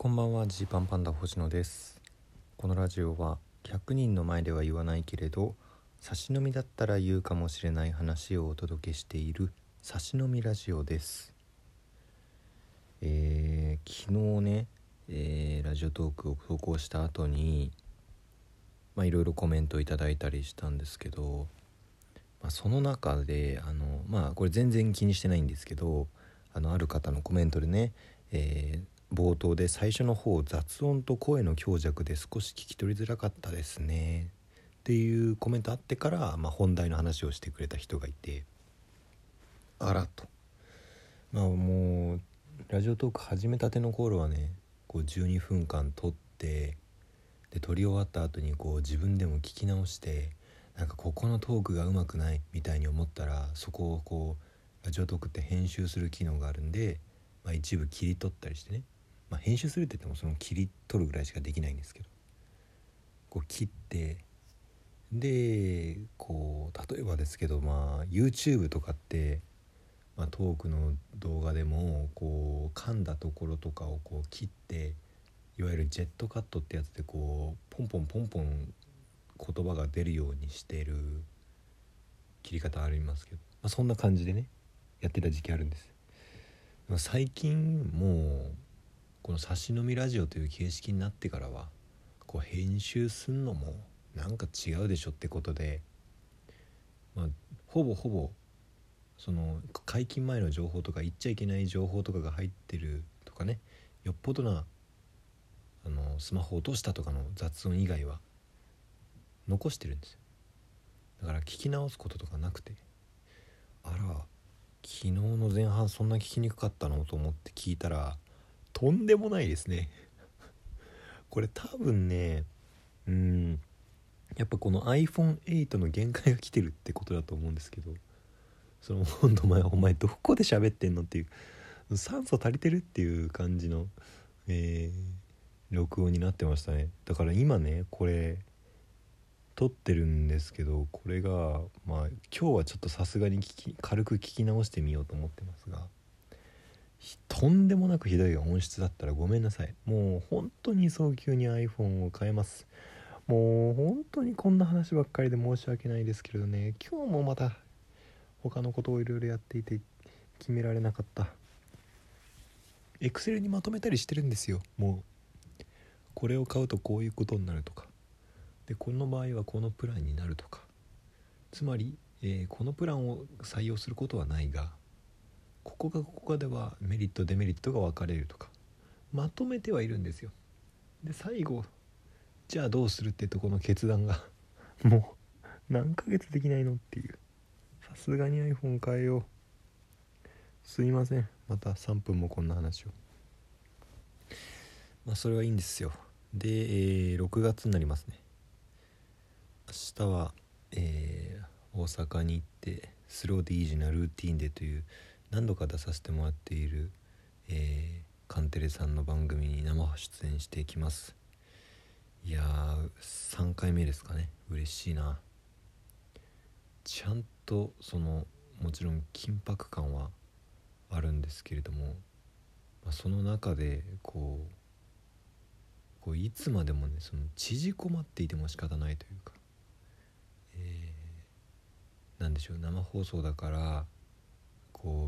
こんばんはジーパンパンダ星野です。このラジオは100人の前では言わないけれど差し飲みだったら言うかもしれない話をお届けしている差し飲みラジオです。えー、昨日ね、えー、ラジオトークを投稿した後にまあいろいろコメントいただいたりしたんですけど、まあ、その中であのまあこれ全然気にしてないんですけどあのある方のコメントでね、えー、冒頭で最初の方雑音と声の強弱で少し聞き取りづらかったですね。っていうコメントあってから、まあ、本題の話をしてくれた人がいて。あらと。まあもうラジオトーク始めたての頃はねこう12分間撮ってで撮り終わった後にこう自分でも聞き直してなんかここのトークがうまくないみたいに思ったらそこをこうラジオトークって編集する機能があるんで、まあ、一部切り取ったりしてね、まあ、編集するって言ってもその切り取るぐらいしかできないんですけど。こう切ってでこう例えばですけどまあ YouTube とかって、まあ、トークの動画でもこう噛んだところとかをこう切っていわゆるジェットカットってやつでこうポンポンポンポン言葉が出るようにしてる切り方ありますけど、まあ、そんな感じでねやってた時期あるんです。最近もうこの差し飲みラジオという形式になってからはこう編集すんのもなんか違うでしょってことで、まあ、ほぼほぼその解禁前の情報とか言っちゃいけない情報とかが入ってるとかねよっぽどなあのスマホ落としたとかの雑音以外は残してるんですよ。だから聞き直すこととかなくてあら昨日の前半そんな聞きにくかったのと思って聞いたらとんでもないですね。これ多分ねうんやっぱこの iPhone8 の限界が来てるってことだと思うんですけどその今度前お前どこで喋ってんのっていう酸素足りてるっていう感じの、えー、録音になってましたね。だから今ねこれ撮ってるんですけどこれがまあ今日はちょっとさすがに聞き軽く聞き直してみようと思ってますがとんでもなくひどい音質だったらごめんなさい。もう本当に早急に iPhone を変えます。もう本当にこんな話ばっかりで申し訳ないですけれどね。今日もまた他のことをいろいろやっていて決められなかった。エクセルにまとめたりしてるんですよ。もうこれを買うとこういうことになるとか。でこの場合はこのプランになるとか。つまり、えー、このプランを採用することはないがここがここがではメリットデメリットが分かれるとかまとめてはいるんですよ。で最後じゃあどうするってとこの決断が もう何ヶ月できないのっていう。さすがに iPhone 変えよう。すいません。また3分もこんな話を。まあそれはいいんですよ。で、えー、6月になりますね。明日は、えー、大阪に行ってスローでイージなルーティンでという何度か出させてもらっている、えー、カンテレさんの番組に生出演していきます。いやー3回目ですかね。嬉しいな。ちゃんとそのもちろん緊迫感はあるんですけれども、まあ、その中でこうこういつまでもねその縮こまっていても仕方ないというか何でしょう生放送だから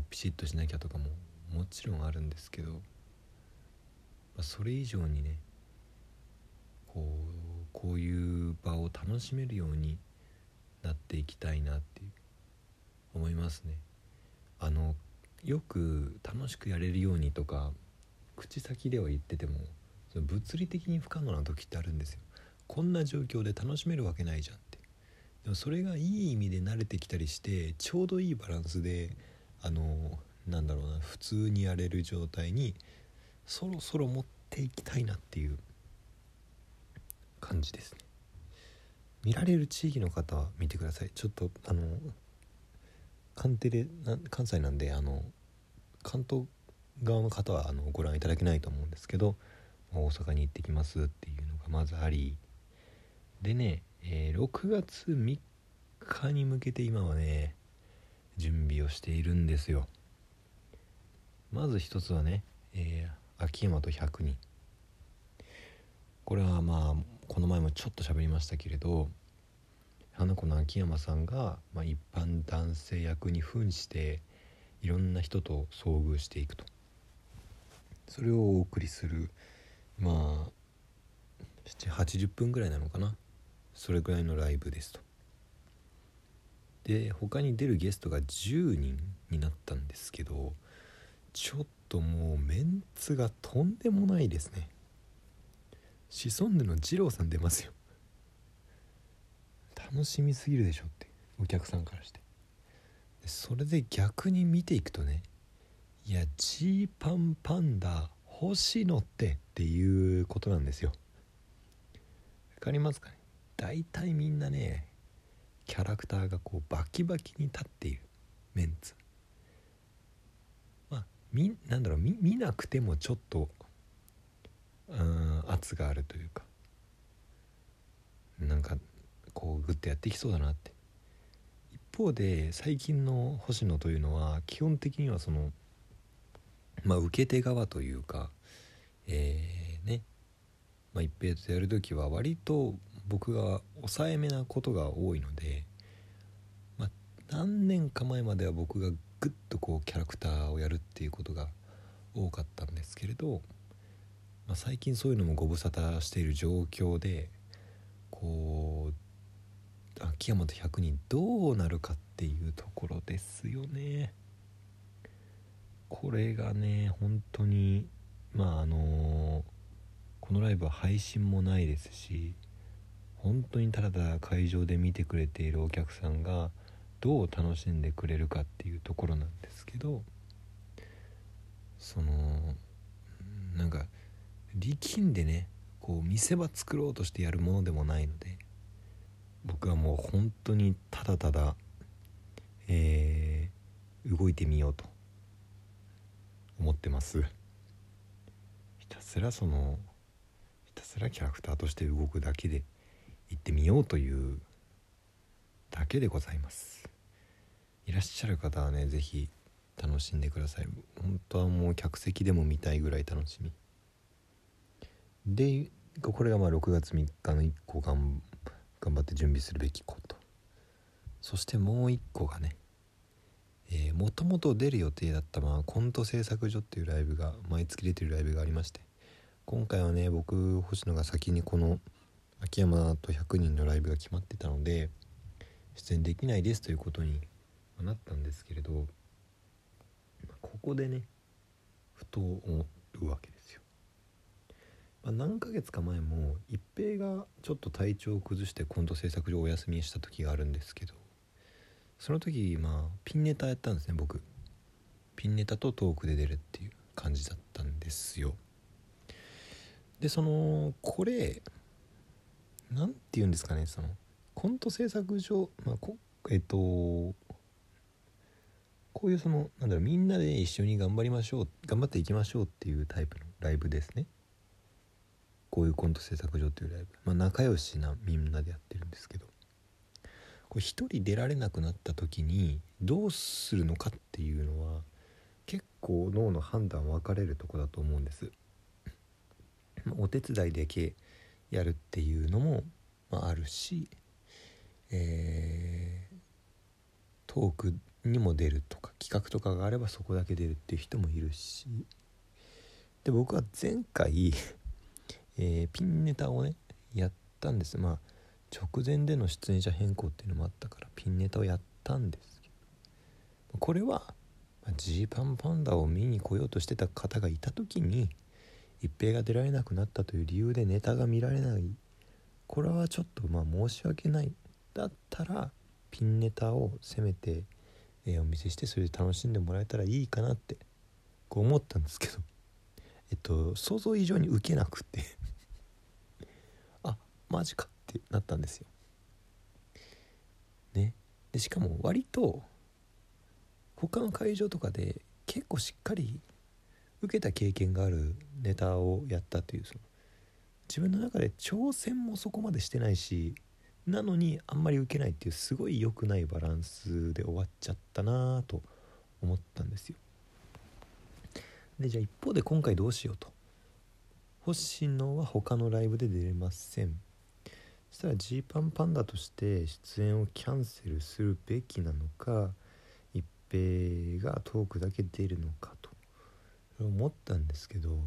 ピシッとしなきゃとかももちろんあるんですけど、まあ、それ以上にねこうこういう場を楽しめるようになっていきたいなっていう思いますね。あのよく楽しくやれるようにとか口先では言っててもその物理的に不可能な時ってあるんですよ。こんな状況で楽しめるわけないじゃんってでもそれがいい意味で慣れてきたりしてちょうどいいバランスであのなんだろうな普通にやれる状態にそろそろ持っていきたいなっていう感じですね。見られる地域の方は見てください。ちょっとあの関テレ関西なんであの関東側の方はあのご覧いただけないと思うんですけど大阪に行ってきますっていうのがまずあり。でねえー、6月3日に向けて今はね準備をしているんですよ。まず一つはね、えー、秋山と100人。これはまあこの前もちょっと喋りましたけれど花子の秋山さんが、まあ、一般男性役に扮していろんな人と遭遇していくと。それをお送りするまあ80分ぐらいなのかな。それぐらいのライブですと。で他に出るゲストが10人になったんですけどちょっともうメンツがとんでもないですね。シソンヌの二郎さん出ますよ。楽しみすぎるでしょってお客さんからして。それで逆に見ていくとねいやジーパンパンダ欲しいのってっていうことなんですよ。わかりますかね？大体みんなねキャラクターがこうバキバキに立っているメンツ。まあみなんだろう見見なくてもちょっとうん圧があるというか。なんかこうグッとやってきそうだなって。一方で最近の星野というのは基本的にはそのまあ受け手側というかえー、ね。まあ、一平とやる時は割と僕が抑えめなことが多いので、まあ、何年か前までは僕がグッとこうキャラクターをやるっていうことが多かったんですけれど、まあ、最近そういうのもご無沙汰している状況でこう秋山と100人どうなるかっていうところですよね。これがね本当にまああのこのライブは配信もないですし本当にただただ会場で見てくれているお客さんがどう楽しんでくれるかっていうところなんですけどそのなんか力んでねこう見せ場作ろうとしてやるものでもないので僕はもう本当にただただ、えー、動いてみようと思ってます。ひたすらそのひたすらキャラクターとして動くだけで行ってみようというだけでございます。いらっしゃる方はね是非楽しんでください。本当はもう客席でも見たいぐらい楽しみ。でこれがまあ6月3日の1個頑頑張って準備するべきこと。そしてもう1個がねもともと出る予定だったまあコント制作所っていうライブが毎月出てるライブがありまして今回はね僕星野が先にこの秋山と100人のライブが決まってたので出演できないですということになったんですけれどここでねふと思うわけですよ。まあ、何ヶ月か前も一平がちょっと体調を崩してコント制作所お休みした時があるんですけどその時まあピンネタやったんですね僕ピンネタとトークで出るっていう感じだったんですよでそのこれ何て言うんですかねそのコント制作上まあこえっとこういうそのなんだろうみんなで一緒に頑張りましょう頑張っていきましょうっていうタイプのライブですね。こういうコント制作所っていうライブ。まあ仲良しなみんなでやってるんですけど。これ一人出られなくなった時にどうするのかっていうのは結構脳の判断分かれるとこだと思うんです。お手伝いだけやるっていうのも、まあ、るし、えー、トークにも出るとか企画とかがあればそこだけ出るっていう人もいるしで僕は前回、えー、ピンネタをねやったんです。まあ直前での出演者変更っていうのもあったからピンネタをやったんですけどこれはジーパンパンダを見に来ようとしてた方がいた時に一平が出られなくなったという理由でネタが見られない。これはちょっとまあ申し訳ない。だったらピンネタをせめて、えー、お見せしてそれで楽しんでもらえたらいいかなってこう思ったんですけど。えっと想像以上に受けなくて。あマジかってなったんですよ。ね。でしかも割と他の会場とかで結構しっかり受けた経験があるネタをやったというその自分の中で挑戦もそこまでしてないしなのにあんまり受けないっていうすごい良くないバランスで終わっちゃったなと思ったんですよ。でじゃあ一方で今回どうしようと。星野は他のライブで出れません。そしたらジーパンパンダとして出演をキャンセルするべきなのか一平がトークだけ出るのかと。思ったんですけど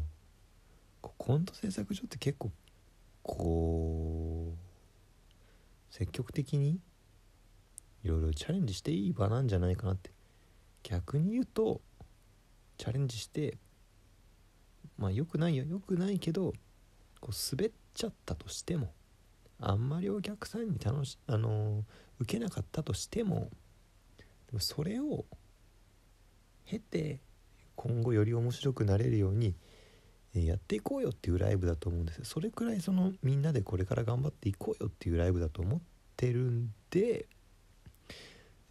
コント制作所って結構こう積極的にいろいろチャレンジしていい場なんじゃないかなって。逆に言うとチャレンジしてまあよくないよよくないけどこう滑っちゃったとしてもあんまりお客さんに楽しあのー、受けなかったとしてもでもそれを経て今後より面白くなれるようにやっていこうよっていうライブだと思うんですよ。それくらいそのみんなでこれから頑張っていこうよっていうライブだと思ってるんで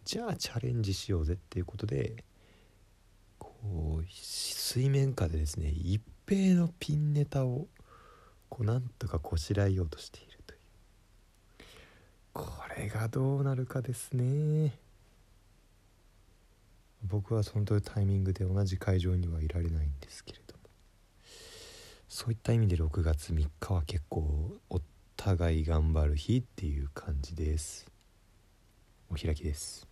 じゃあチャレンジしようぜっていうことでこう水面下でですね一平のピンネタをこうなんとかこしらえようとしているという。これがどうなるかですね。僕はそのタイミングで同じ会場にはいられないんですけれどそういった意味で6月3日は結構お互い頑張る日っていう感じです。お開きです。